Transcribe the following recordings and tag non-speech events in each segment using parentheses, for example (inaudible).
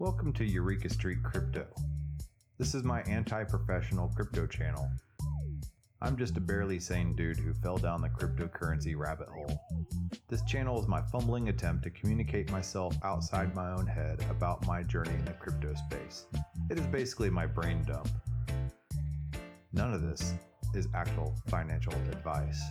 Welcome to Eureka Street Crypto. This is my anti professional crypto channel. I'm just a barely sane dude who fell down the cryptocurrency rabbit hole. This channel is my fumbling attempt to communicate myself outside my own head about my journey in the crypto space. It is basically my brain dump. None of this is actual financial advice.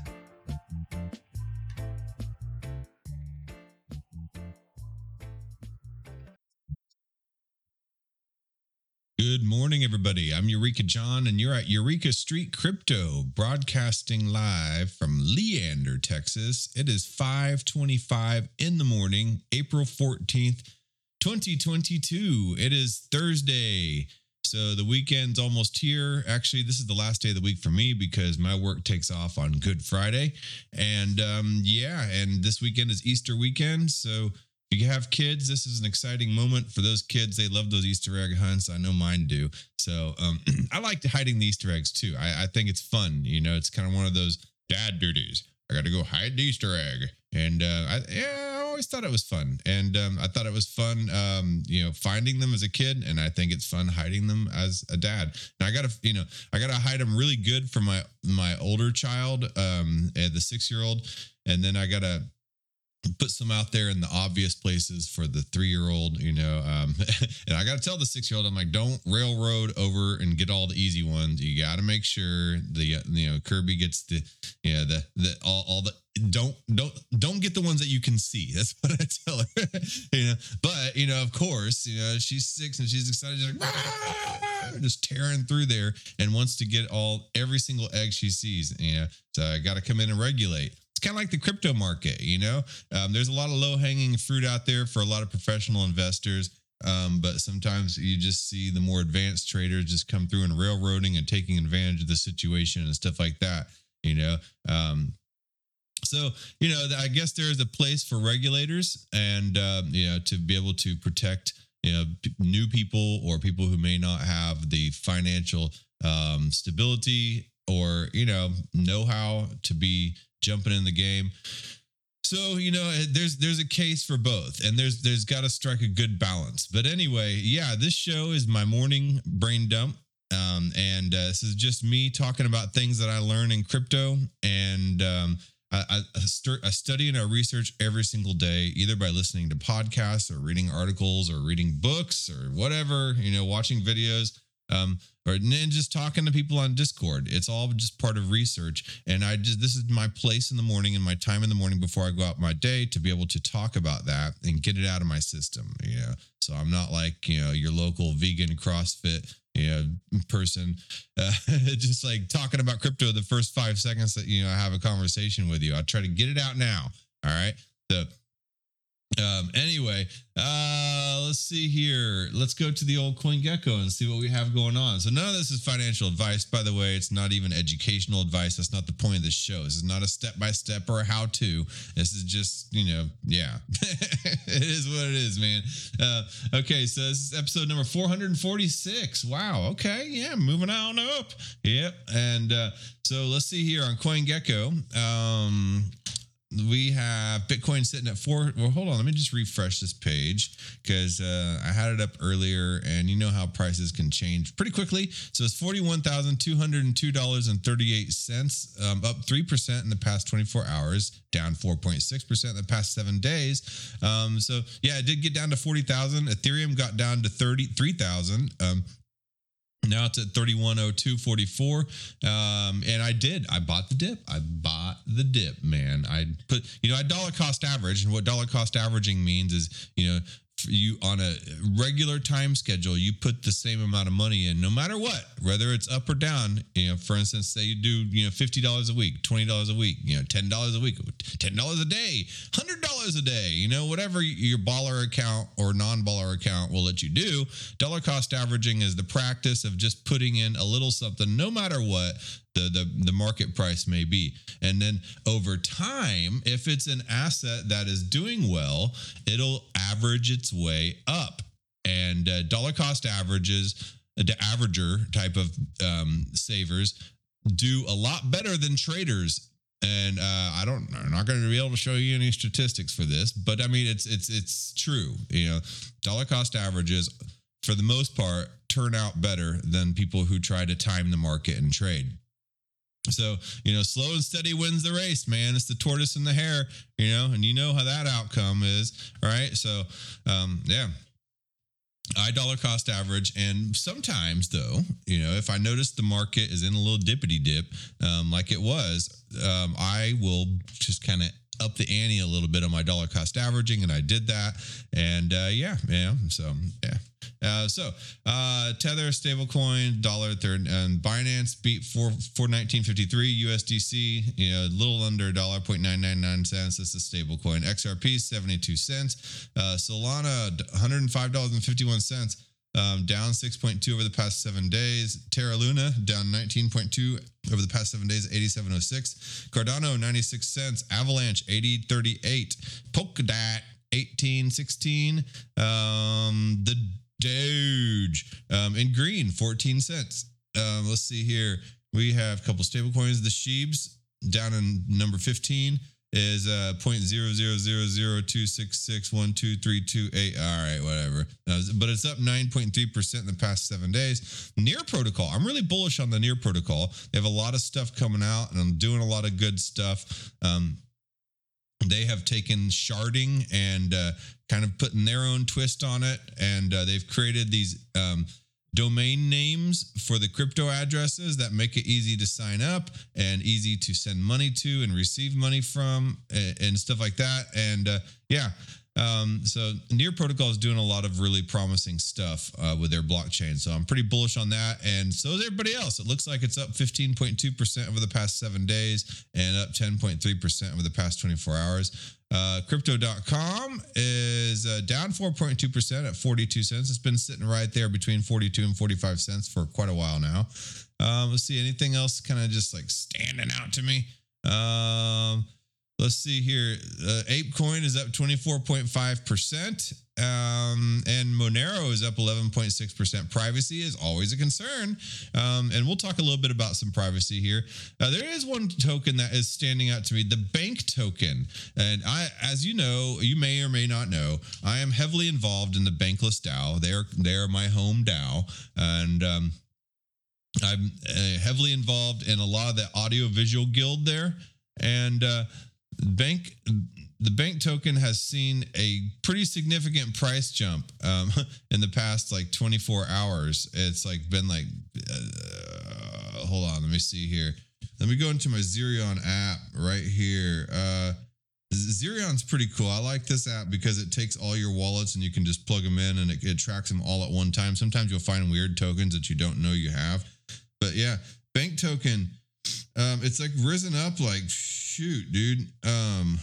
Good morning, everybody. I'm Eureka John, and you're at Eureka Street Crypto, broadcasting live from Leander, Texas. It is 5:25 in the morning, April 14th, 2022. It is Thursday. So the weekend's almost here. Actually, this is the last day of the week for me because my work takes off on Good Friday. And um, yeah, and this weekend is Easter weekend. So if you have kids, this is an exciting moment for those kids. They love those Easter egg hunts. I know mine do. So um, (clears throat) I like hiding the Easter eggs too. I, I think it's fun. You know, it's kind of one of those dad duties. I got to go hide the Easter egg. And uh, I, yeah, I always thought it was fun. And um, I thought it was fun, um, you know, finding them as a kid. And I think it's fun hiding them as a dad. And I got to, you know, I got to hide them really good for my my older child, um, the six year old. And then I got to put some out there in the obvious places for the three year old, you know. Um, (laughs) and I got to tell the six year old, I'm like, don't railroad over and get all the easy ones. You got to make sure the you know Kirby gets the you know the the all, all the don't don't don't get the ones that you can see. (laughs) That's what I tell her. (laughs) you know, but you know, of course, you know, she's six and she's excited, she's like just tearing through there and wants to get all every single egg she sees. You know, so I got to come in and regulate kind of like the crypto market you know? Um, there's a lot of low hanging fruit out there for a lot of professional investors um, but sometimes you just see the more advanced traders just come through and railroading and taking advantage of the situation and stuff like that you know? Um, so you know i guess there is a place for regulators and um, you know to be able to protect you know p- new people or people who may not have the financial um, stability or you know know how to be jumping in the game. So you know there's there's a case for both and there's there's got to strike a good balance. But anyway yeah this show is my morning brain dump um, and uh, this is just me talking about things that i learn in crypto and um, I, I, I I study and I research every single day, either by listening to podcasts or reading articles or reading books or whatever, you know, watching videos um, or and just talking to people on Discord. It's all just part of research. And I just this is my place in the morning and my time in the morning before I go out my day to be able to talk about that and get it out of my system. You know, so I'm not like you know your local vegan CrossFit you know person (laughs) uh, just like talking about crypto the first five seconds that you know I have a conversation with you. I try to get it out now. All right. So um, anyway, uh, let's see here. Let's go to the old Coin Gecko and see what we have going on. So none of this is financial advice, by the way. It's not even educational advice. That's not the point of this show. This is not a step by step or a how to. This is just, you know, yeah, (laughs) it is what it is, man. Uh, okay, so this is episode number 446. Wow. Okay, yeah, moving on up. Yep. And uh, so let's see here on CoinGecko. Um, we have Bitcoin sitting at four. Well, hold on. Let me just refresh this page because uh, I had it up earlier, and you know how prices can change pretty quickly. So it's forty-one thousand two hundred and two dollars and thirty-eight cents, um, up three percent in the past twenty-four hours, down four point six percent in the past seven days. Um, so yeah, it did get down to forty thousand. Ethereum got down to thirty-three thousand. Um, now it's at 310244. Um, and I did. I bought the dip. I bought the dip, man. I put, you know, I dollar cost average. And what dollar cost averaging means is, you know, you on a regular time schedule, you put the same amount of money in no matter what, whether it's up or down. You know, for instance, say you do, you know, fifty dollars a week, twenty dollars a week, you know, ten dollars a week, ten dollars a day, hundred dollars a day, you know, whatever your baller account or non-baller account will let you do. Dollar cost averaging is the practice of just putting in a little something, no matter what the, the the market price may be and then over time if it's an asset that is doing well it'll average its way up and uh, dollar cost averages the averager type of um, savers do a lot better than traders and uh, I don't, I'm not going to be able to show you any statistics for this, but I mean, it's it's it's true. You know, dollar cost averages, for the most part, turn out better than people who try to time the market and trade. So, you know, slow and steady wins the race, man. It's the tortoise and the hare, you know, and you know how that outcome is. All right. So, um, yeah. I dollar cost average. And sometimes, though, you know, if I notice the market is in a little dippity dip, um, like it was, um, I will just kind of up the ante a little bit on my dollar cost averaging, and I did that. And uh, yeah, yeah. So yeah. Uh, so uh, Tether stablecoin dollar third and Binance beat four four nineteen fifty three USDC you know a little under dollar point nine nine nine cents. That's a stablecoin. XRP seventy two cents. Uh, Solana one hundred and five dollars and fifty one cents. Um, down 6.2 over the past seven days. Terra Luna down 19.2 over the past seven days, 87.06. Cardano 96 cents. Avalanche 80.38. Polkadot 18.16. Um, the Doge um, in green 14 cents. Um, let's see here. We have a couple stable coins. The Sheebs down in number 15 is uh point zero zero zero zero two six six one two three two eight. All right, whatever. Uh, but it's up nine point three percent in the past seven days. Near protocol. I'm really bullish on the Near protocol. They have a lot of stuff coming out, and I'm doing a lot of good stuff. Um, they have taken sharding and uh, kind of putting their own twist on it, and uh, they've created these. Um, domain names for the crypto addresses that make it easy to sign up and easy to send money to and receive money from and, and stuff like that. And uh, yeah, um, so Near Protocol is doing a lot of really promising stuff uh, with their blockchain. So I'm pretty bullish on that. And so is everybody else. It looks like it's up 15.2% over the past seven days and up 10.3% over the past 24 hours. Uh, crypto.com is uh, down 4.2% at 42 cents. It's been sitting right there between 42 and 45 cents for quite a while now. Um, let's see anything else kind of just like standing out to me. Um, let's see here. Uh, ApeCoin is up 24.5%. Um, and Monero is up 11.6%. Privacy is always a concern. Um, and we'll talk a little bit about some privacy here. Uh, there is one token that is standing out to me the bank token. And I, as you know, you may or may not know, I am heavily involved in the Bankless DAO. They're, they're my home DAO. And, um, I'm uh, heavily involved in a lot of the audio visual guild there. And, uh, bank the bank token has seen a pretty significant price jump um, (laughs) in the past like 24 hours. It's like been like, uh, hold on, let me see here. Let me go into my Zerion app right here. Uh, Zerion's pretty cool. I like this app because it takes all your wallets and you can just plug them in and it, it tracks them all at one time. Sometimes you'll find weird tokens that you don't know you have. But yeah, bank token, um, it's like risen up like shoot, dude. Um,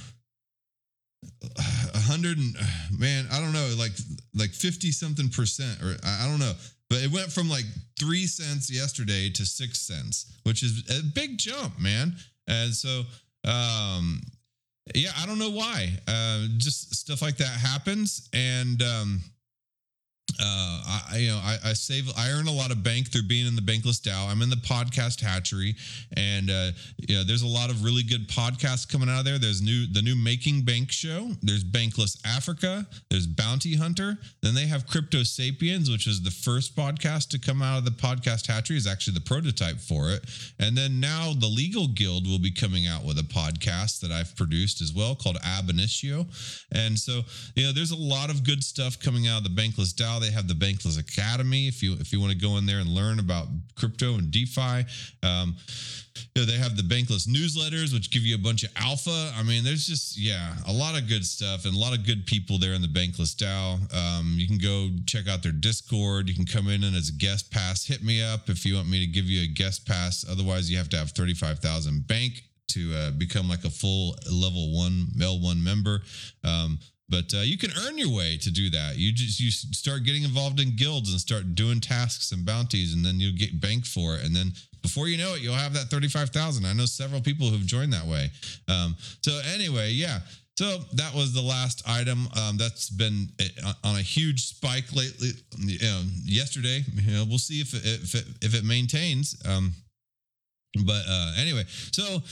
a hundred and man, I don't know, like like fifty something percent, or I don't know, but it went from like three cents yesterday to six cents, which is a big jump, man. And so, um, yeah, I don't know why. Uh, just stuff like that happens, and um, uh, I you know I, I, save I earn a lot of bank through being in the Bankless DAO. I'm in the podcast hatchery, and uh, you know there's a lot of really good podcasts coming out of there. There's new the new Making Bank show. There's Bankless Africa. There's Bounty Hunter. Then they have Crypto Sapiens, which is the first podcast to come out of the podcast hatchery. Is actually the prototype for it. And then now the Legal Guild will be coming out with a podcast that I've produced as well called Ab Initio. And so you know there's a lot of good stuff coming out of the Bankless DAO they have the Bankless Academy if you if you want to go in there and learn about crypto and DeFi. Um, you know, they have the Bankless newsletters, which give you a bunch of alpha. I mean, there's just yeah, a lot of good stuff and a lot of good people there in the Bankless DAO. Um, you can go check out their Discord. You can come in and as a guest pass, hit me up if you want me to give you a guest pass. Otherwise, you have to have thirty five thousand bank to uh, become like a full level one L1 member. Um, but uh, you can earn your way to do that. You just you start getting involved in guilds and start doing tasks and bounties, and then you'll get banked for it. And then before you know it, you'll have that thirty five thousand. I know several people who've joined that way. Um, so anyway, yeah. So that was the last item um, that's been eh, on a huge spike lately. You know, yesterday, you know, we'll see if it, if it, if it maintains. Um, but uh, anyway, so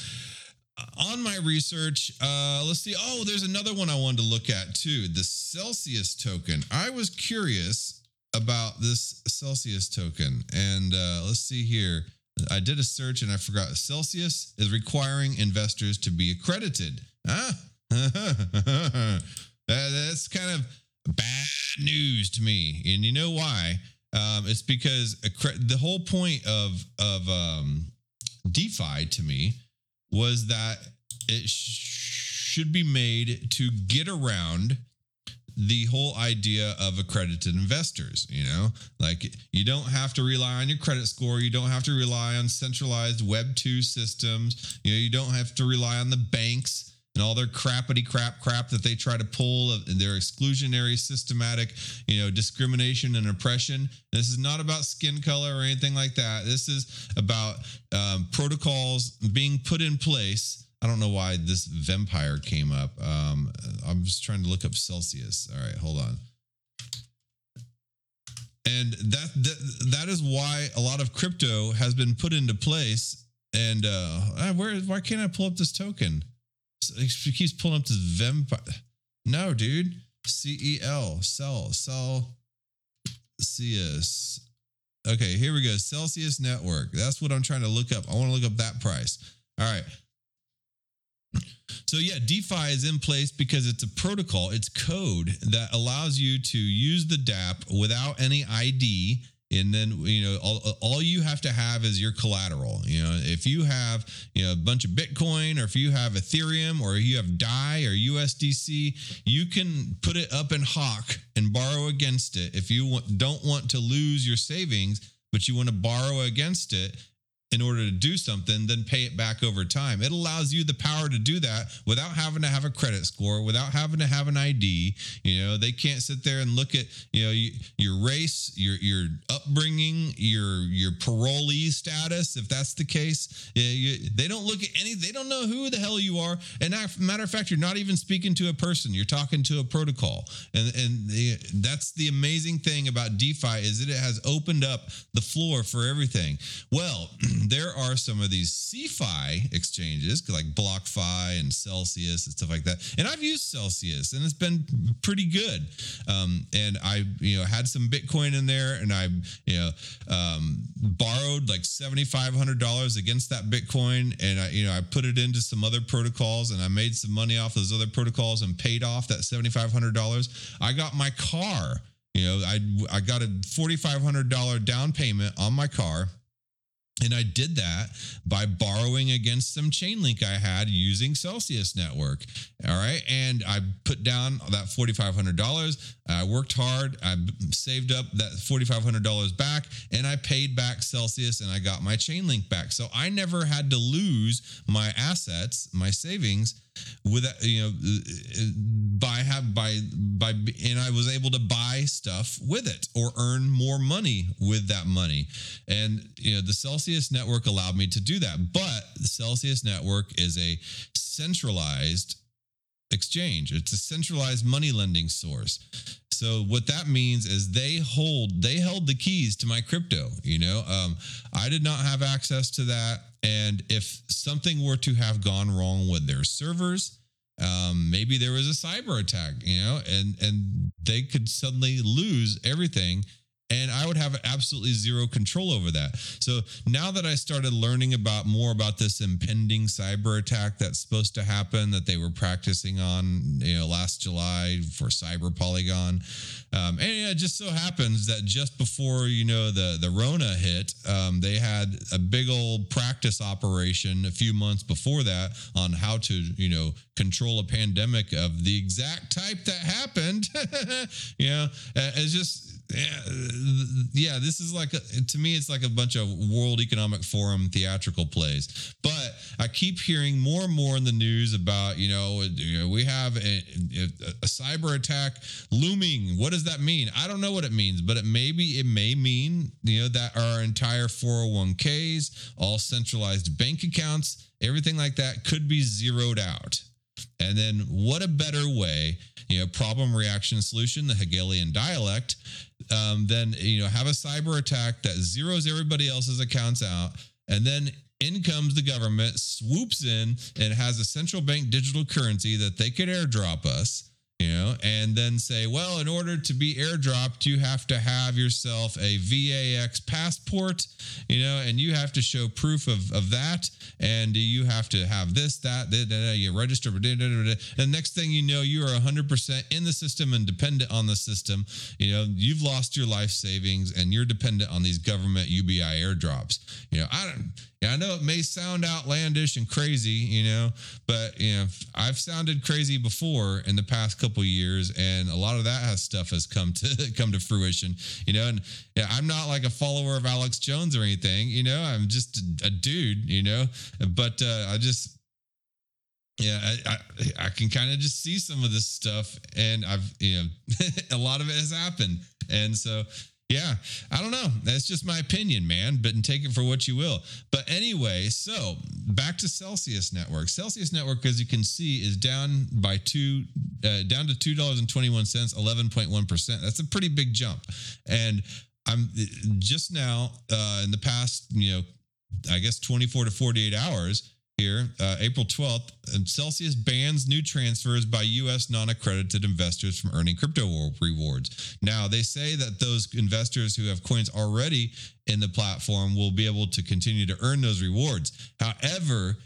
on my research, uh, let's see. Oh, there's another one I wanted to look at too. The Celsius token. I was curious about this Celsius token, and uh, let's see here. I did a search and I forgot. Celsius is requiring investors to be accredited. Ah, (laughs) that's kind of bad news to me, and you know why? Um, it's because the whole point of of um, DeFi to me was that it sh- should be made to get around the whole idea of accredited investors you know? Like you don't have to rely on your credit score. You don't have to rely on centralized web 2 systems. You know you don't have to rely on the banks and all their crappity crap crap that they try to pull and their exclusionary systematic you know discrimination and oppression. This is not about skin color or anything like that. This is about um, protocols being put in place. I don't know why this vampire came up. Um, i'm just trying to look up celsius. All right hold on. And that, that that is why a lot of crypto has been put into place. And uh where why can't i pull up this token he keeps pulling up this vampire. No, dude. C E L. Cell. Cell. CS. Okay, here we go. Celsius Network. That's what I'm trying to look up. I want to look up that price. All right. So, yeah, DeFi is in place because it's a protocol, it's code that allows you to use the DAP without any ID and then you know all, all you have to have is your collateral. You know if you have you know a bunch of bitcoin or if you have ethereum or you have dai or usdc you can put it up in hock and borrow against it. If you don't want to lose your savings but you want to borrow against it in order to do something, then pay it back over time. It allows you the power to do that without having to have a credit score, without having to have an ID. You know, they can't sit there and look at you know your race, your your upbringing, your your parolee status. If that's the case, you, they don't look at any. They don't know who the hell you are. And matter of fact, you're not even speaking to a person. You're talking to a protocol. And and the, that's the amazing thing about DeFi is that it has opened up the floor for everything. Well. (clears throat) there are some of these CeFi exchanges like BlockFi and Celsius and stuff like that. And I've used Celsius and it's been pretty good. Um, and I, you know, had some Bitcoin in there and I, you know, um, borrowed like $7,500 against that Bitcoin. And I, you know, I put it into some other protocols and I made some money off those other protocols and paid off that $7,500. I got my car. You know, I I got a $4,500 down payment on my car and I did that by borrowing against some Chainlink I had using Celsius Network. All right. And I put down that $4,500. I worked hard. I saved up that $4,500 back and I paid back Celsius and I got my Chainlink back. So I never had to lose my assets, my savings with that, you know uh, uh, by have by by and I was able to buy stuff with it or earn more money with that money. And you know the Celsius network allowed me to do that. But the Celsius network is a centralized exchange. It's a centralized money lending source. So what that means is they hold they held the keys to my crypto you know? Um, i did not have access to that. And if something were to have gone wrong with their servers um, maybe there was a cyber attack you know? And and they could suddenly lose everything and I would have absolutely zero control over that. So now that I started learning about more about this impending cyber attack that's supposed to happen that they were practicing on, you know, last July for Cyber Polygon, um, and yeah, it just so happens that just before you know the the Rona hit, um, they had a big old practice operation a few months before that on how to you know control a pandemic of the exact type that happened. (laughs) you know, it's just yeah, this is like a, to me, it's like a bunch of World Economic Forum theatrical plays. But I keep hearing more and more in the news about you know, you know we have a, a, cyber attack looming. What does that mean? I don't know what it means, but it maybe it may mean you know that our entire 401ks, all centralized bank accounts, everything like that could be zeroed out. And then what a better way, you know, problem reaction solution, the Hegelian dialect, um, then, you know, have a cyber attack that zeroes everybody else's accounts out. And then in comes the government, swoops in, and has a central bank digital currency that they could airdrop us you know, and then say, well, in order to be airdropped, you have to have yourself a VAX passport, you know, and you have to show proof of, of that. And you have to have this, that, that, that you register. And next thing you know, you are 100% in the system and dependent on the system. You know, you've lost your life savings and you're dependent on these government UBI airdrops. You know, I don't yeah, I know it may sound outlandish and crazy, you know, but you know, I've sounded crazy before in the past couple years, and a lot of that has stuff has come to (laughs) come to fruition, you know. And yeah, I'm not like a follower of Alex Jones or anything, you know. I'm just a, a dude, you know. But uh, I just yeah, I, I, I can kind of just see some of this stuff, and I've you know (laughs) a lot of it has happened, and so yeah, I don't know. That's just my opinion, man, but take it for what you will. But anyway, so back to Celsius Network. Celsius Network, as you can see, is down by two, uh, down to two dollars and twenty one cents, eleven point one percent. That's a pretty big jump. And I'm just now uh, in the past, you know, I guess twenty four to forty eight hours here, uh, April 12th, Celsius bans new transfers by U.S. non accredited investors from earning crypto rewards. Now, they say that those investors who have coins already in the platform will be able to continue to earn those rewards. However,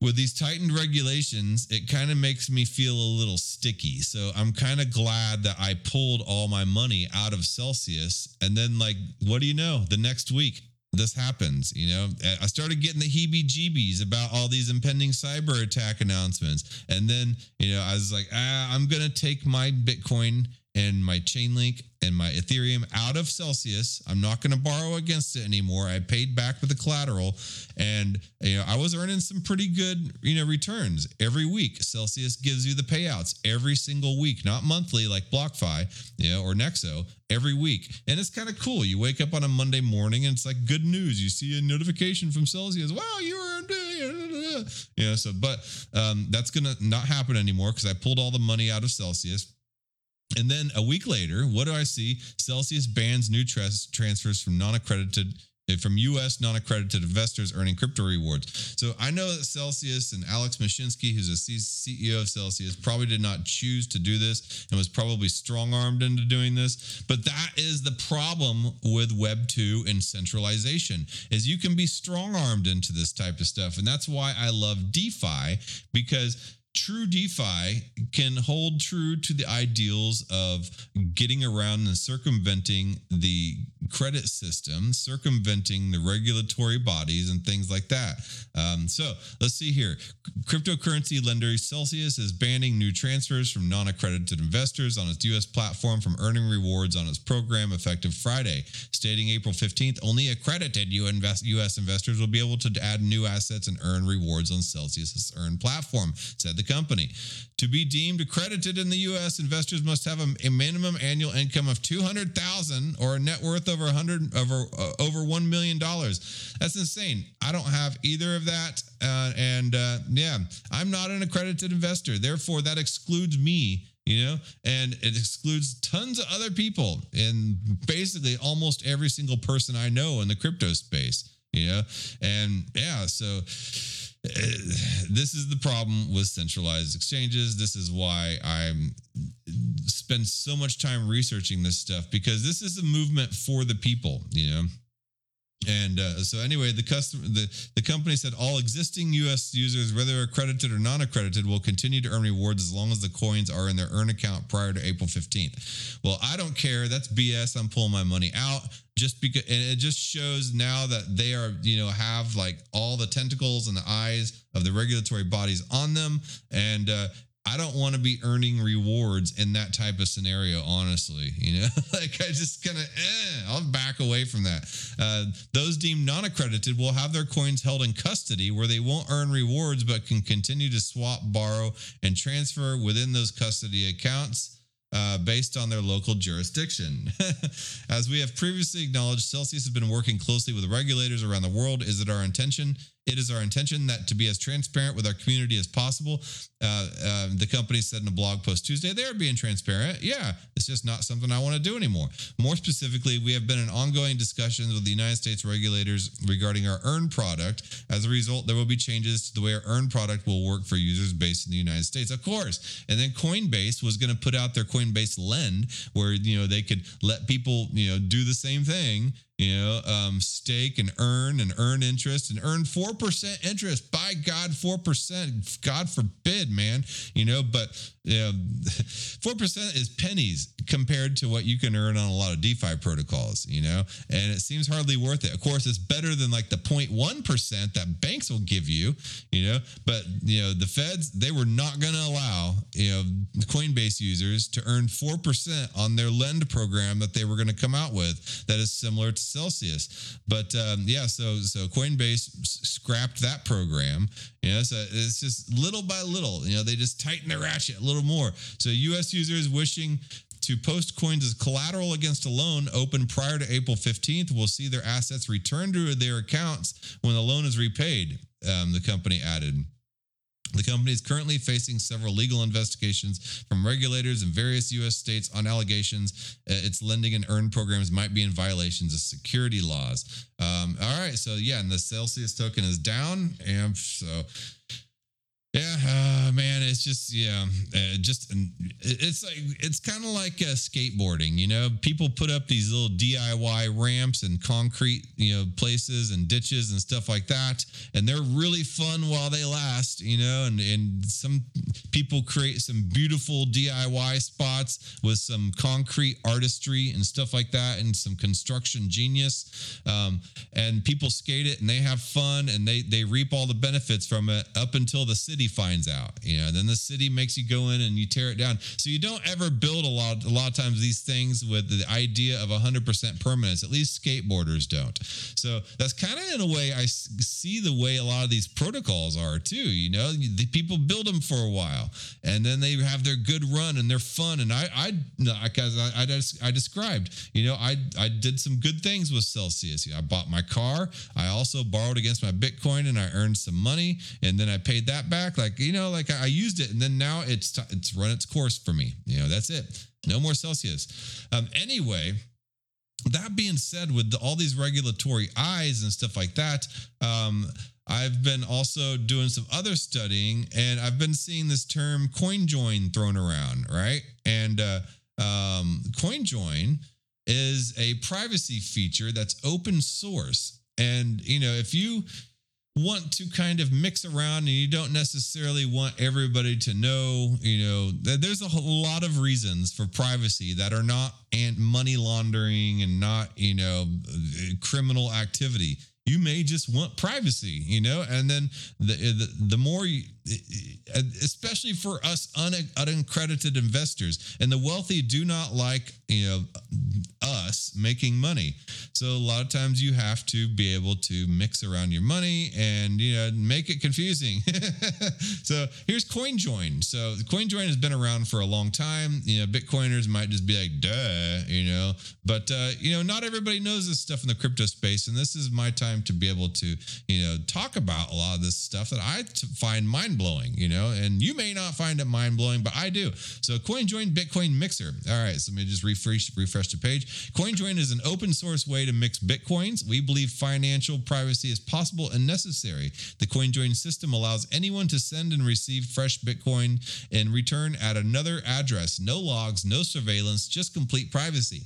with these tightened regulations, it kind of makes me feel a little sticky. So I'm kind of glad that I pulled all my money out of Celsius. And then, like, what do you know? The next week, this happens. You know, I started getting the heebie jeebies about all these impending cyber attack announcements. And then, you know, I was like, ah, I'm going to take my Bitcoin and my Chainlink and my Ethereum out of Celsius. I'm not going to borrow against it anymore. I paid back with the collateral, and you know I was earning some pretty good you know returns every week. Celsius gives you the payouts every single week, not monthly like BlockFi, you know, or Nexo. Every week, and it's kind of cool. You wake up on a Monday morning, and it's like good news. You see a notification from Celsius. Wow, you were you know. So, but um, that's gonna not happen anymore because I pulled all the money out of Celsius and then a week later, what do I see? Celsius bans new transfers from non accredited eh, from U.S. non-accredited investors earning crypto rewards. So I know that Celsius and Alex Mashinsky, who's a CEO of Celsius, probably did not choose to do this and was probably strong-armed into doing this. But that is the problem with Web two and centralization: is you can be strong-armed into this type of stuff, and that's why I love DeFi because true DeFi can hold true to the ideals of getting around and circumventing the credit system, circumventing the regulatory bodies, and things like that. Um, so let's see here. Cryptocurrency lender Celsius is banning new transfers from non accredited investors on its U.S. platform from earning rewards on its program effective Friday, stating April 15th only accredited U.S. investors will be able to add new assets and earn rewards on Celsius's earn platform, said the company. To be deemed accredited in the U.S., investors must have a, a minimum annual income of 200,000 or a net worth over 100 over uh, over one million dollars. That's insane. I don't have either of that, uh, and uh, yeah, I'm not an accredited investor. Therefore, that excludes me you know, and it excludes tons of other people and basically almost every single person I know in the crypto space, you know, and yeah, so this is the problem with centralized exchanges. This is why I'm spend so much time researching this stuff because this is a movement for the people, you know. And uh, so, anyway, the customer, the, the company said all existing U.S. users, whether accredited or non-accredited, will continue to earn rewards as long as the coins are in their earn account prior to April 15th. Well, I don't care. That's BS. I'm pulling my money out just because, and it just shows now that they are, you know, have like all the tentacles and the eyes of the regulatory bodies on them, and uh, I don't want to be earning rewards in that type of scenario, honestly. You know, (laughs) like I just kind of, eh, I'll back away from that. Uh, those deemed non accredited will have their coins held in custody where they won't earn rewards but can continue to swap, borrow, and transfer within those custody accounts. Uh, based on their local jurisdiction. (laughs) As we have previously acknowledged, Celsius has been working closely with regulators around the world. Is it our intention It is our intention that to be as transparent with our community as possible. Uh, uh, the company said in a blog post Tuesday they are being transparent. Yeah, just not something I want to do anymore. More specifically, we have been in ongoing discussions with the United States regulators regarding our Earn product. As a result, there will be changes to the way our Earn product will work for users based in the United States, of course. And then Coinbase was going to put out their Coinbase Lend, where you know they could let people you know do the same thing you know, um, stake and earn and earn interest and earn 4% interest. By God, 4%. God forbid, man. You know, but you know, (laughs) 4% is pennies compared to what you can earn on a lot of DeFi protocols, you know, and it seems hardly worth it. Of course, it's better than like the 0.1% that banks will give you, you know, but, you know, the feds, they were not going to allow, you know, Coinbase users to earn 4% on their lend program that they were going to come out with that is similar to Celsius. But um, yeah, so so Coinbase scrapped that program. You know, so it's just little by little. You know, they just tighten the ratchet a little more. So U.S. users wishing to post coins as collateral against a loan open prior to April 15th will see their assets returned to their accounts when the loan is repaid. Um, the company added. The company is currently facing several legal investigations from regulators in various U.S. states on allegations uh, its lending and earn programs might be in violations of security laws. Um, all right, so yeah, and the Celsius token is down, and so yeah, uh, man, it's just yeah, uh, just it's like it's kind of like uh, skateboarding. You know, people put up these little DIY ramps and concrete, you know, places and ditches and stuff like that, and they're really fun while they last. You know, and and some people create some beautiful DIY spots with some concrete artistry and stuff like that, and some construction genius. Um, and people skate it and they have fun and they they reap all the benefits from it up until the finds out. You know, then the city makes you go in and you tear it down. So you don't ever build a lot. A lot of times these things with the idea of 100% permanence. At least skateboarders don't. So that's kind of in a way I see the way a lot of these protocols are too. You know, the people build them for a while and then they have their good run and they're fun. And I, I, because I, I, I described, you know, I, I did some good things with Celsius. I bought my car. I also borrowed against my Bitcoin and I earned some money and then I paid that back like you know, like I used it, and then now it's t- it's run its course for me. You know, that's it. No more Celsius. Um, anyway, that being said, with the, all these regulatory eyes and stuff like that, um, I've been also doing some other studying, and I've been seeing this term CoinJoin thrown around, right? And uh, um, CoinJoin is a privacy feature that's open source, and you know, if you want to kind of mix around and you don't necessarily want everybody to know, you know, there's a lot of reasons for privacy that are not and money laundering and not, you know, criminal activity. You may just want privacy, you know, and then the the, the more you, especially for us un, unaccredited investors. And the wealthy do not like you know us making money. So a lot of times you have to be able to mix around your money and you know make it confusing. (laughs) So here's coinjoin. So coinjoin has been around for a long time. You know bitcoiners might just be like duh you know. But uh, you know not everybody knows this stuff in the crypto space. And this is my time to be able to you know talk about a lot of this stuff that i find mind blowing, you know, and you may not find it mind blowing, but I do. So CoinJoin Bitcoin Mixer. All right, so let me just refresh refresh the page. CoinJoin is an open source way to mix Bitcoins. We believe financial privacy is possible and necessary. The CoinJoin system allows anyone to send and receive fresh Bitcoin in return at another address. No logs, no surveillance, just complete privacy.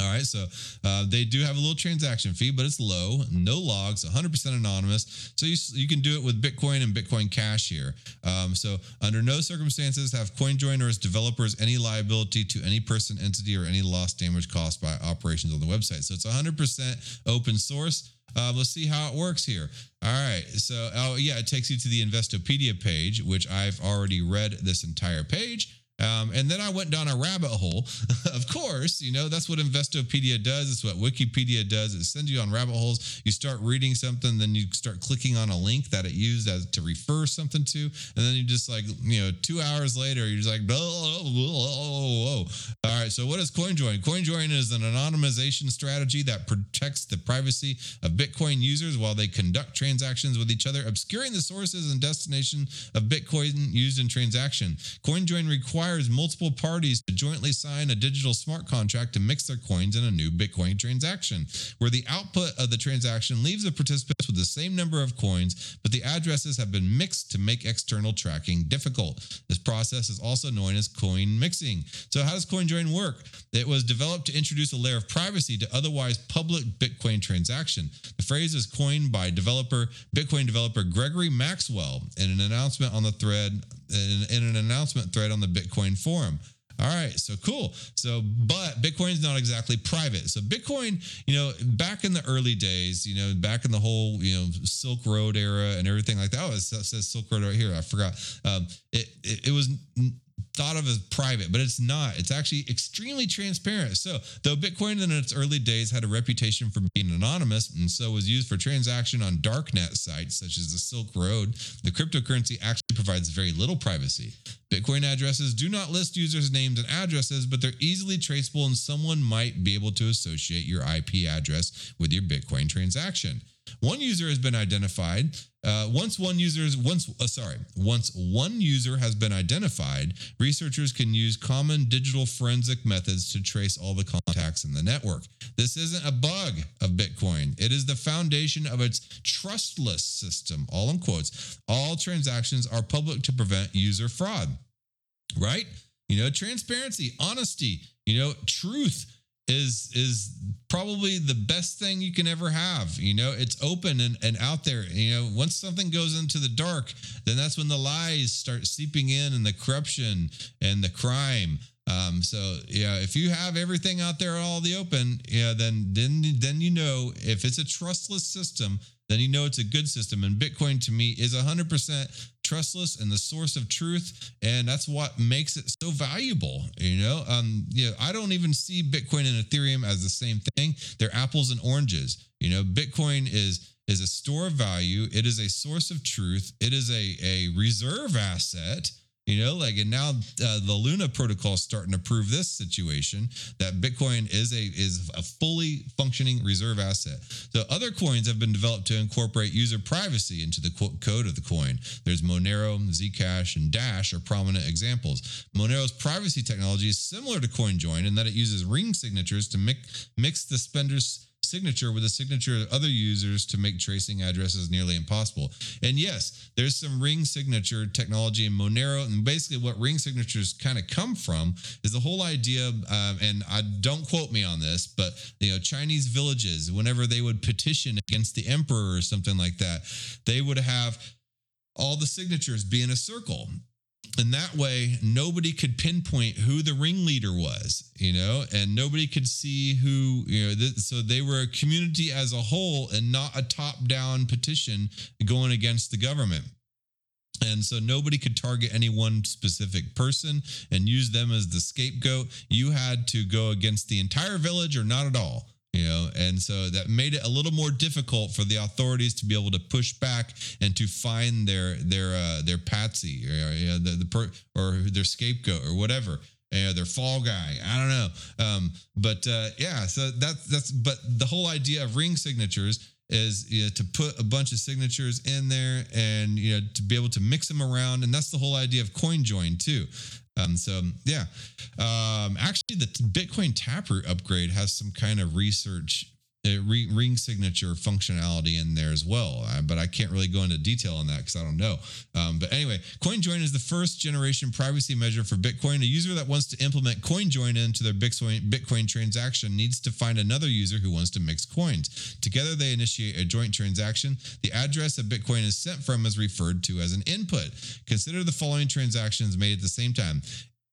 All right, so uh, they do have a little transaction fee, but it's low, no logs, 100% anonymous. So you, you can do it with Bitcoin and Bitcoin Cash here. Um, so under no circumstances have CoinJoin or its developers any liability to any person, entity, or any loss, damage caused by operations on the website. So it's 100% open source. Uh, let's see how it works here. All right. So, oh, yeah, it takes you to the Investopedia page, which I've already read this entire page. Um, and then I went down a rabbit hole. (laughs) of course, you know, that's what Investopedia does. It's what Wikipedia does. It sends you on rabbit holes. You start reading something, then you start clicking on a link that it used as to refer something to. And then you just like, you know, two hours later, you're just like, oh, oh, oh, all right. So what is CoinJoin? CoinJoin is an anonymization strategy that protects the privacy of Bitcoin users while they conduct transactions with each other, obscuring the sources and destination of Bitcoin used in transaction. CoinJoin requires requires multiple parties to jointly sign a digital smart contract to mix their coins in a new Bitcoin transaction, where the output of the transaction leaves the participants with the same number of coins, but the addresses have been mixed to make external tracking difficult. This process is also known as coin mixing. So, how does CoinJoin work? It was developed to introduce a layer of privacy to otherwise public Bitcoin transaction. The phrase is coined by developer Bitcoin developer Gregory Maxwell in an announcement on the thread in, in an announcement thread on the Bitcoin forum. All right, so cool. So, but Bitcoin's not exactly private. So, Bitcoin, you know, back in the early days, you know, back in the whole, you know, Silk Road era and everything like that. Oh, it says Silk Road right here. I forgot. Um, it, it, it was thought of as private, but it's not. It's actually extremely transparent. So, though Bitcoin in its early days had a reputation for being anonymous and so was used for transaction on darknet sites such as the Silk Road, the cryptocurrency actually provides very little privacy. Bitcoin addresses do not list users' names and addresses, but they're easily traceable and someone might be able to associate your IP address with your Bitcoin transaction. One user has been identified. Uh, once one user is once uh, sorry, once one user has been identified, researchers can use common digital forensic methods to trace all the contacts in the network. This isn't a bug of Bitcoin. It is the foundation of its trustless system. All in quotes. All transactions are public to prevent user fraud. Right? You know, transparency, honesty, you know, truth is is probably the best thing you can ever have you know? It's open and, and out there you know? Once something goes into the dark then that's when the lies start seeping in and the corruption and the crime. Um, so yeah if you have everything out there all the open yeah then then then you know if it's a trustless system then you know it's a good system. And bitcoin to me is 100% trustless and the source of truth and that's what makes it so valuable you know? Um you know i don't even see bitcoin and ethereum as the same thing. They're apples and oranges. You know bitcoin is is a store of value. It is a source of truth. It is a a reserve asset you know, like and now uh, the Luna protocol is starting to prove this situation that Bitcoin is a is a fully functioning reserve asset. So other coins have been developed to incorporate user privacy into the code of the coin. There's Monero, Zcash, and Dash are prominent examples. Monero's privacy technology is similar to CoinJoin in that it uses ring signatures to mix mix the spender's signature with the signature of other users to make tracing addresses nearly impossible. And yes, there's some ring signature technology in Monero. And basically, what ring signatures kind of come from is the whole idea. Um, and I don't quote me on this, but you know, Chinese villages, whenever they would petition against the emperor or something like that, they would have all the signatures be in a circle and that way nobody could pinpoint who the ringleader was you know and nobody could see who you know th- so they were a community as a whole and not a top down petition going against the government. And so nobody could target any one specific person and use them as the scapegoat. You had to go against the entire village or not at all you know and so that made it a little more difficult for the authorities to be able to push back and to find their their uh, their patsy or you know, the, the per, or their scapegoat or whatever you know, their fall guy i don't know. Um, but uh, yeah so that's that's but the whole idea of ring signatures is you know, to put a bunch of signatures in there and you know to be able to mix them around. And that's the whole idea of CoinJoin too um, so yeah, um, actually, the Bitcoin Taproot upgrade has some kind of research uh, ring signature functionality in there as well. Uh, but I can't really go into detail on that because I don't know. Um, but anyway, CoinJoin is the first generation privacy measure for Bitcoin. A user that wants to implement CoinJoin into their Bitcoin, Bitcoin transaction needs to find another user who wants to mix coins. Together, they initiate a joint transaction. The address that Bitcoin is sent from is referred to as an input. Consider the following transactions made at the same time.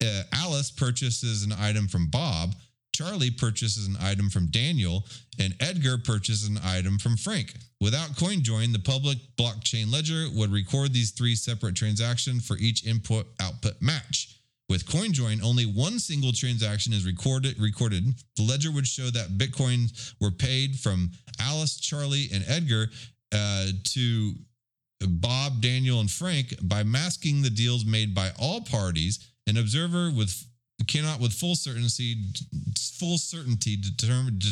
Uh, Alice purchases an item from Bob. Charlie purchases an item from Daniel, and Edgar purchases an item from Frank. Without CoinJoin, the public blockchain ledger would record these three separate transactions for each input output match. With CoinJoin, only one single transaction is recorded. Recorded. The ledger would show that bitcoins were paid from Alice, Charlie, and Edgar uh, to Bob, Daniel, and Frank by masking the deals made by all parties. An observer with cannot with full certainty full certainty determine de,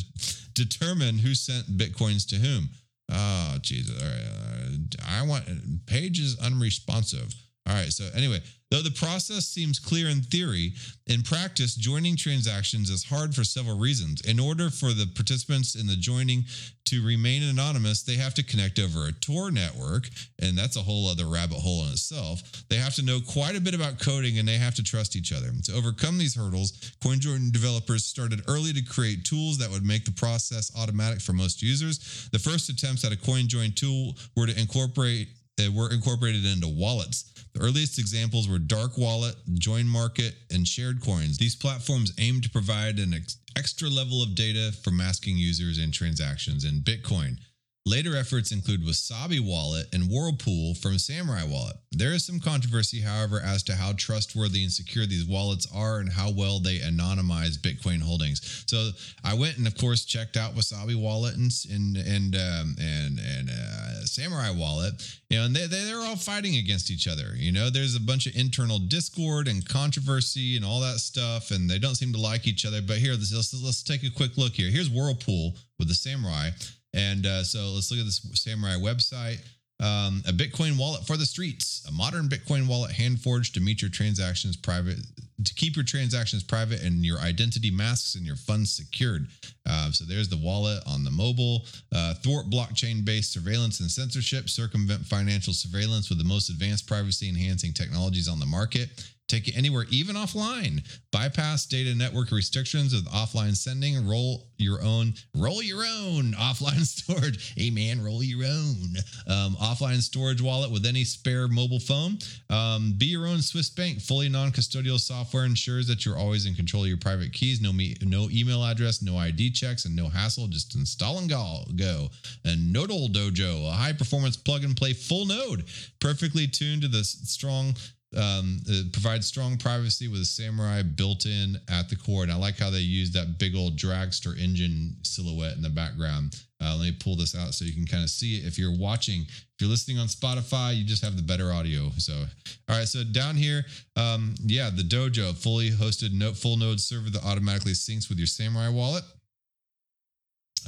determine who sent bitcoins to whom. Oh, Jesus. All right. Uh, I want page is unresponsive. All right. So anyway, though the process seems clear in theory, in practice, joining transactions is hard for several reasons. In order for the participants in the joining to remain anonymous, they have to connect over a Tor network, and that's a whole other rabbit hole in itself. They have to know quite a bit about coding and they have to trust each other. To overcome these hurdles, CoinJoin developers started early to create tools that would make the process automatic for most users. The first attempts at a CoinJoin tool were to incorporate uh, were incorporated into wallets. The earliest examples were Dark Wallet, Join Market, and Shared Coins. These platforms aim to provide an ex- extra level of data for masking users and transactions in Bitcoin. Later efforts include Wasabi Wallet and Whirlpool from Samurai Wallet. There is some controversy, however, as to how trustworthy and secure these wallets are and how well they anonymize Bitcoin holdings. So I went and, of course, checked out Wasabi Wallet and and and um, and, and uh, Samurai Wallet. You know, and they they're all fighting against each other. You know, there's a bunch of internal discord and controversy and all that stuff, and they don't seem to like each other. But here, let's let's, let's take a quick look here. Here's Whirlpool with the Samurai. And uh, so let's look at this Samurai website. Um, a Bitcoin wallet for the streets, a modern Bitcoin wallet hand forged to meet your transactions private, to keep your transactions private and your identity masks and your funds secured. Uh, so there's the wallet on the mobile. Uh, thwart blockchain based surveillance and censorship, circumvent financial surveillance with the most advanced privacy enhancing technologies on the market take it anywhere, even offline. Bypass data network restrictions with offline sending. Roll your own, roll your own (laughs) offline storage. Hey man, roll your own um, offline storage wallet with any spare mobile phone. Um, be your own Swiss bank. Fully non-custodial software ensures that you're always in control of your private keys. No me, no email address, no ID checks, and no hassle. Just install and go. Go. And Nodal Dojo, a high performance plug and play full node, perfectly tuned to the strong um, it provides strong privacy with a samurai built in at the core. And I like how they use that big old dragster engine silhouette in the background. Uh, let me pull this out so you can kind of see it. If you're watching, if you're listening on Spotify, you just have the better audio. So, all right. So down here, um, yeah, the Dojo fully hosted full node server that automatically syncs with your Samurai wallet.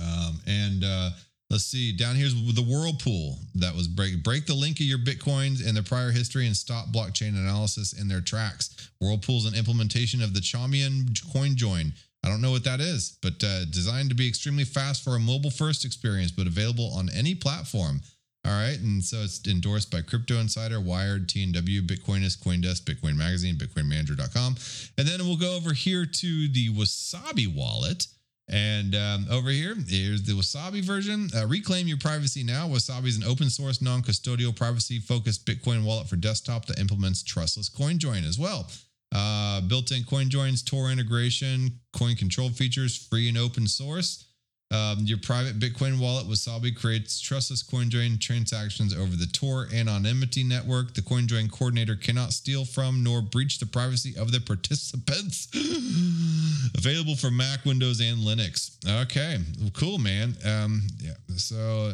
Um, and uh, Let's see. Down here's the Whirlpool that was break break the link of your bitcoins and their prior history and stop blockchain analysis in their tracks. Whirlpool's an implementation of the Chaumian coin join. I don't know what that is, but uh, designed to be extremely fast for a mobile first experience, but available on any platform. All right, and so it's endorsed by Crypto Insider, Wired, TNW, Bitcoinist, CoinDesk, Bitcoin Magazine, BitcoinManager.com, and then we'll go over here to the Wasabi wallet. And um, over here, here's the Wasabi version. Uh, reclaim your privacy now. Wasabi is an open source, non custodial, privacy focused Bitcoin wallet for desktop that implements trustless CoinJoin as well. Uh, built in CoinJoin's Tor integration, coin control features, free and open source. Um, your private Bitcoin wallet, Wasabi, creates trustless CoinJoin transactions over the Tor anonymity network. The CoinJoin coordinator cannot steal from nor breach the privacy of the participants. (gasps) Available for Mac, Windows, and Linux. Okay, cool, man. Um, yeah. So,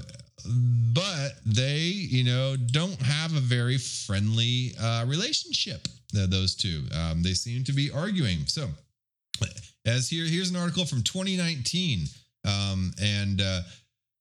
but they, you know, don't have a very friendly uh, relationship. Uh, those two, um, they seem to be arguing. So, as here, here's an article from 2019. Um, and uh,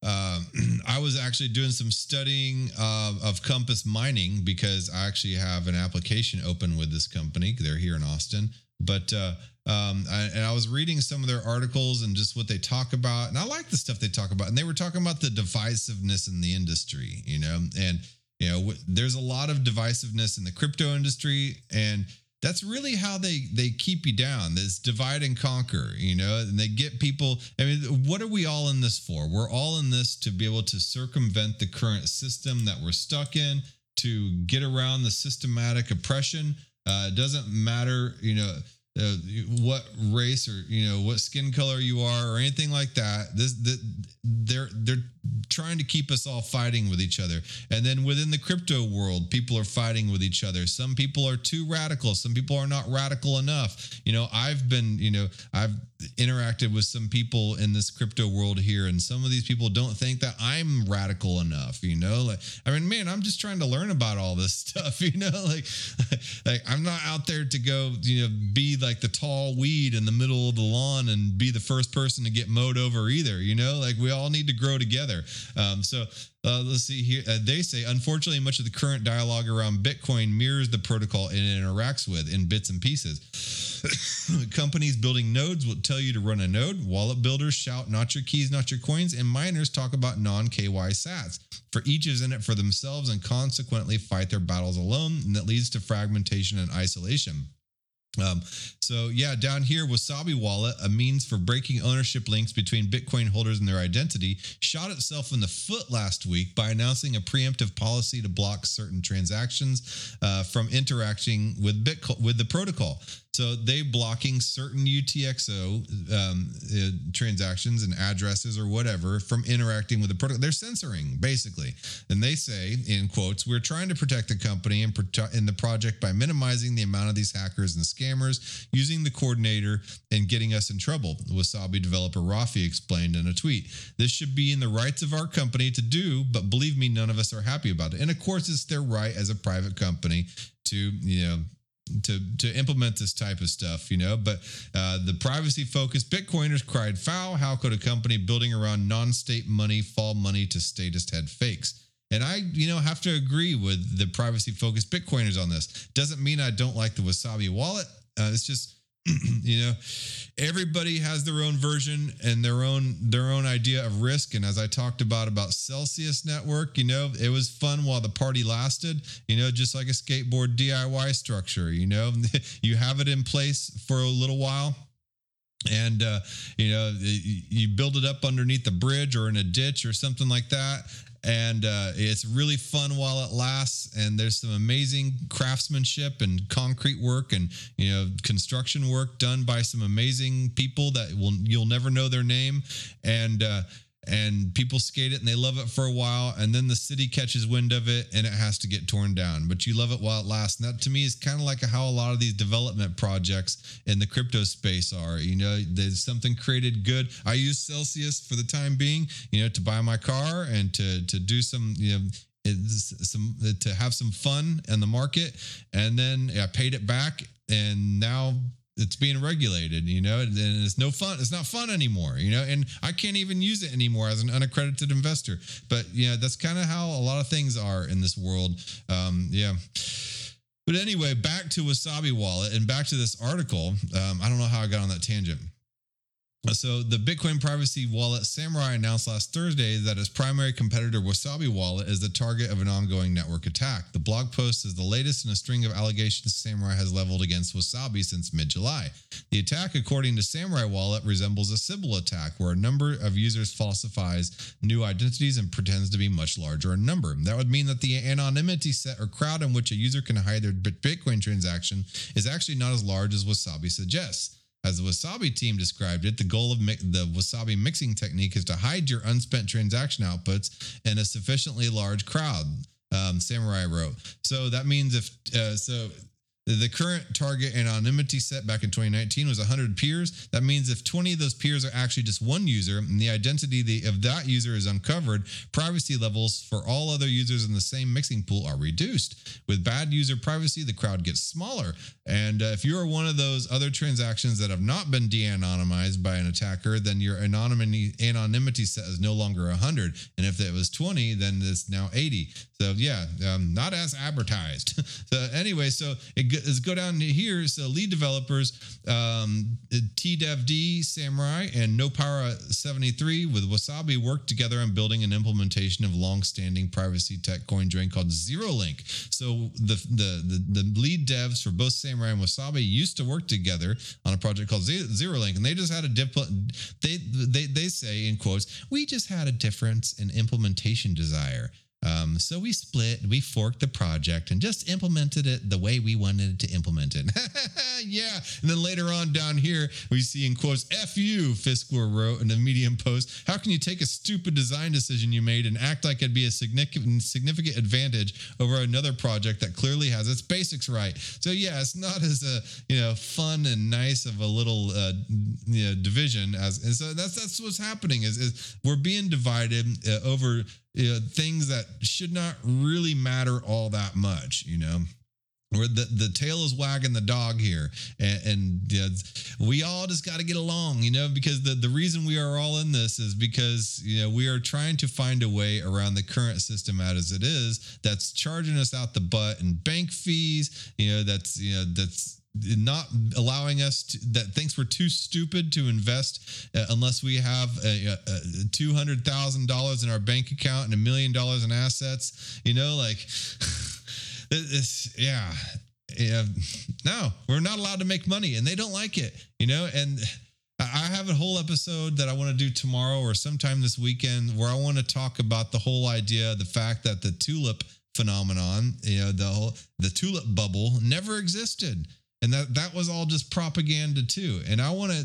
uh, (clears throat) I was actually doing some studying of, of, Compass Mining because I actually have an application open with this company. They're here in Austin. But uh, um, I, and I was reading some of their articles and just what they talk about, and I like the stuff they talk about. And they were talking about the divisiveness in the industry, you know, and you know, w- there's a lot of divisiveness in the crypto industry, and that's really how they they keep you down this divide and conquer you know and they get people i mean what are we all in this for? We're all in this to be able to circumvent the current system that we're stuck in to get around the systematic oppression. Uh, it doesn't matter you know uh, what race or you know what skin color you are or anything like that this the, they're they're trying to keep us all fighting with each other. And then within the crypto world, people are fighting with each other. Some people are too radical. Some people are not radical enough. You know, I've been, you know, I've interacted with some people in this crypto world here, and some of these people don't think that I'm radical enough. You know, like I mean, man, I'm just trying to learn about all this (laughs) stuff. You know, like (laughs) like I'm not out there to go, you know, be like the tall weed in the middle of the lawn and be the first person to get mowed over either. You know, like we all need to grow together. Um, so uh, let's see here. Uh, they say, unfortunately, much of the current dialogue around Bitcoin mirrors the protocol it interacts with in bits and pieces. (coughs) Companies building nodes will tell you to run a node. Wallet builders shout, not your keys, not your coins. And miners talk about non KYC sats. For each is in it for themselves and consequently fight their battles alone. And that leads to fragmentation and isolation. Um, so yeah, down here, Wasabi Wallet, a means for breaking ownership links between Bitcoin holders and their identity, shot itself in the foot last week by announcing a preemptive policy to block certain transactions uh, from interacting with Bitcoin with the protocol. So they blocking certain UTXO um, uh, transactions and addresses or whatever from interacting with the protocol. They're censoring basically, and they say in quotes, "We're trying to protect the company and prote- in the project by minimizing the amount of these hackers and scammers using the coordinator and getting us in trouble." Wasabi developer Rafi explained in a tweet. This should be in the rights of our company to do, but believe me, none of us are happy about it. And of course, it's their right as a private company to you know to to implement this type of stuff, you know. But uh, the privacy focused Bitcoiners cried foul. How could a company building around non-state money fall money to statist head fakes? And I, you know, have to agree with the privacy focused Bitcoiners on this. Doesn't mean I don't like the Wasabi wallet. Uh, it's just (clears throat) you know everybody has their own version and their own their own idea of risk. And as i talked about about celsius network you know it was fun while the party lasted you know just like a skateboard diy structure you know (laughs) you have it in place for a little while. And uh, you know you build it up underneath the bridge or in a ditch or something like that and uh, it's really fun while it lasts. And there's some amazing craftsmanship and concrete work and you know construction work done by some amazing people that will you'll never know their name. And uh, and people skate it and they love it for a while and then the city catches wind of it and it has to get torn down. But you love it while it lasts. And that to me is kind of like how a lot of these development projects in the crypto space are. You know there's something created good. I use celsius for the time being you know to buy my car and to to do some you know some to have some fun in the market. And then i paid it back and now it's being regulated, you know, and it's no fun. It's not fun anymore, you know, and I can't even use it anymore as an unaccredited investor. But yeah, that's kind of how a lot of things are in this world. Um, yeah. But anyway, back to Wasabi Wallet and back to this article. Um, I don't know how I got on that tangent. Uh, so, the Bitcoin privacy wallet Samurai announced last Thursday that its primary competitor, Wasabi Wallet, is the target of an ongoing network attack. The blog post is the latest in a string of allegations Samurai has leveled against Wasabi since mid July. The attack, according to Samurai Wallet, resembles a Sybil attack where a number of users falsifies new identities and pretends to be much larger in number. That would mean that the anonymity set or crowd in which a user can hide their Bitcoin transaction is actually not as large as Wasabi suggests. As the Wasabi team described it, the goal of mi- the Wasabi mixing technique is to hide your unspent transaction outputs in a sufficiently large crowd. Um, Samurai wrote. So that means if uh, so, the current target anonymity set back in 2019 was 100 peers. That means if 20 of those peers are actually just one user and the identity of that user is uncovered, privacy levels for all other users in the same mixing pool are reduced. With bad user privacy, the crowd gets smaller. And uh, if you are one of those other transactions that have not been de anonymized by an attacker, then your anonymity, anonymity set is no longer 100. And if it was 20, then it's now 80. So, yeah, um, not as advertised. (laughs) so, anyway, so it let's go down here. So lead developers, um, TDevD, Samurai, and NoPower 73 with Wasabi worked together on building an implementation of long-standing privacy tech CoinJoin called ZeroLink. So the, the the the lead devs for both Samurai and Wasabi used to work together on a project called ZeroLink, and they just had a dip. They they they say in quotes, we just had a difference in implementation desire. Um, so we split, we forked the project and just implemented it the way we wanted to implement it. (laughs) yeah. And then later on down here, we see in quotes, F you, Fiskler wrote in a Medium post. How can you take a stupid design decision you made and act like it'd be a significant, significant advantage over another project that clearly has its basics right? So yeah, it's not as a, you know, fun and nice of a little uh, you know, division as, and so that's, that's what's happening is, is we're being divided uh, over you know, things that should not really matter all that much, you know? Where the, the tail is wagging the dog here and, and you know, we all just got to get along you know? Because the, the reason we are all in this is because you know we are trying to find a way around the current system as it is that's charging us out the butt and bank fees you know that's you know that's not allowing us to, that thinks we're too stupid to invest uh, unless we have two hundred thousand dollars in our bank account and a million dollars in assets. You know, like (laughs) this, yeah, yeah. No, we're not allowed to make money, and they don't like it. You know, and. I have a whole episode that I want to do tomorrow or sometime this weekend where I want to talk about the whole idea, the fact that the tulip phenomenon, you know, the whole the tulip bubble never existed and that that was all just propaganda too and i want to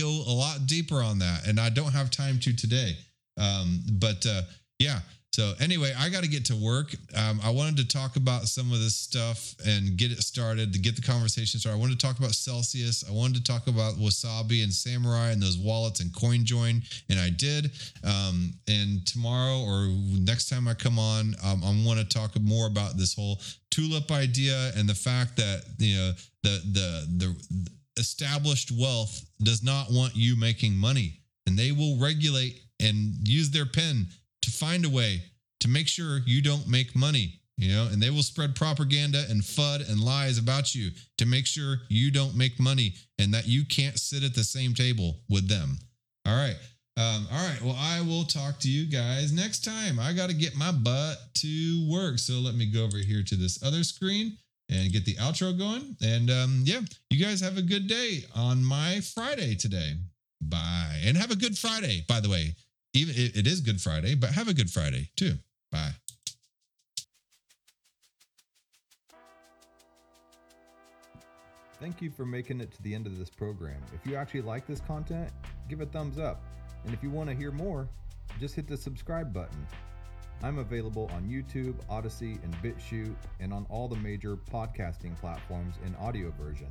go a lot deeper on that and i don't have time to today um, but uh, yeah so anyway, I got to get to work. Um, I wanted to talk about some of this stuff and get it started to get the conversation started. I wanted to talk about Celsius. I wanted to talk about Wasabi and Samurai and those wallets and CoinJoin, and I did. Um, and tomorrow or next time I come on, um, I want to talk more about this whole tulip idea and the fact that you know the the the established wealth does not want you making money, and they will regulate and use their pen to find a way to make sure you don't make money, you know, and they will spread propaganda and FUD and lies about you to make sure you don't make money and that you can't sit at the same table with them. All right. Um, all right. Well, I will talk to you guys next time. I got to get my butt to work. So let me go over here to this other screen and get the outro going. And um, yeah, you guys have a good day on my Friday today. Bye. And have a good Friday, by the way even it, it is Good Friday, but have a good Friday too. Bye. Thank you for making it to the end of this program. If you actually like this content, give a thumbs up. And if you want to hear more, just hit the subscribe button. I'm available on YouTube, Odysee, and BitChute, and on all the major podcasting platforms in audio version.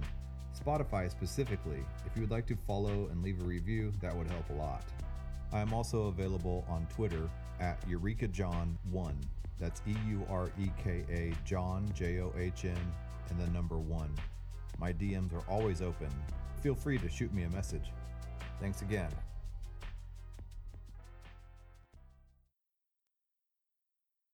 Spotify specifically. If you would like to follow and leave a review, that would help a lot. I am also available on Twitter at EurekaJohn1. That's E U R E K A John, J O H N, and the number 1. My DMs are always open. Feel free to shoot me a message. Thanks again.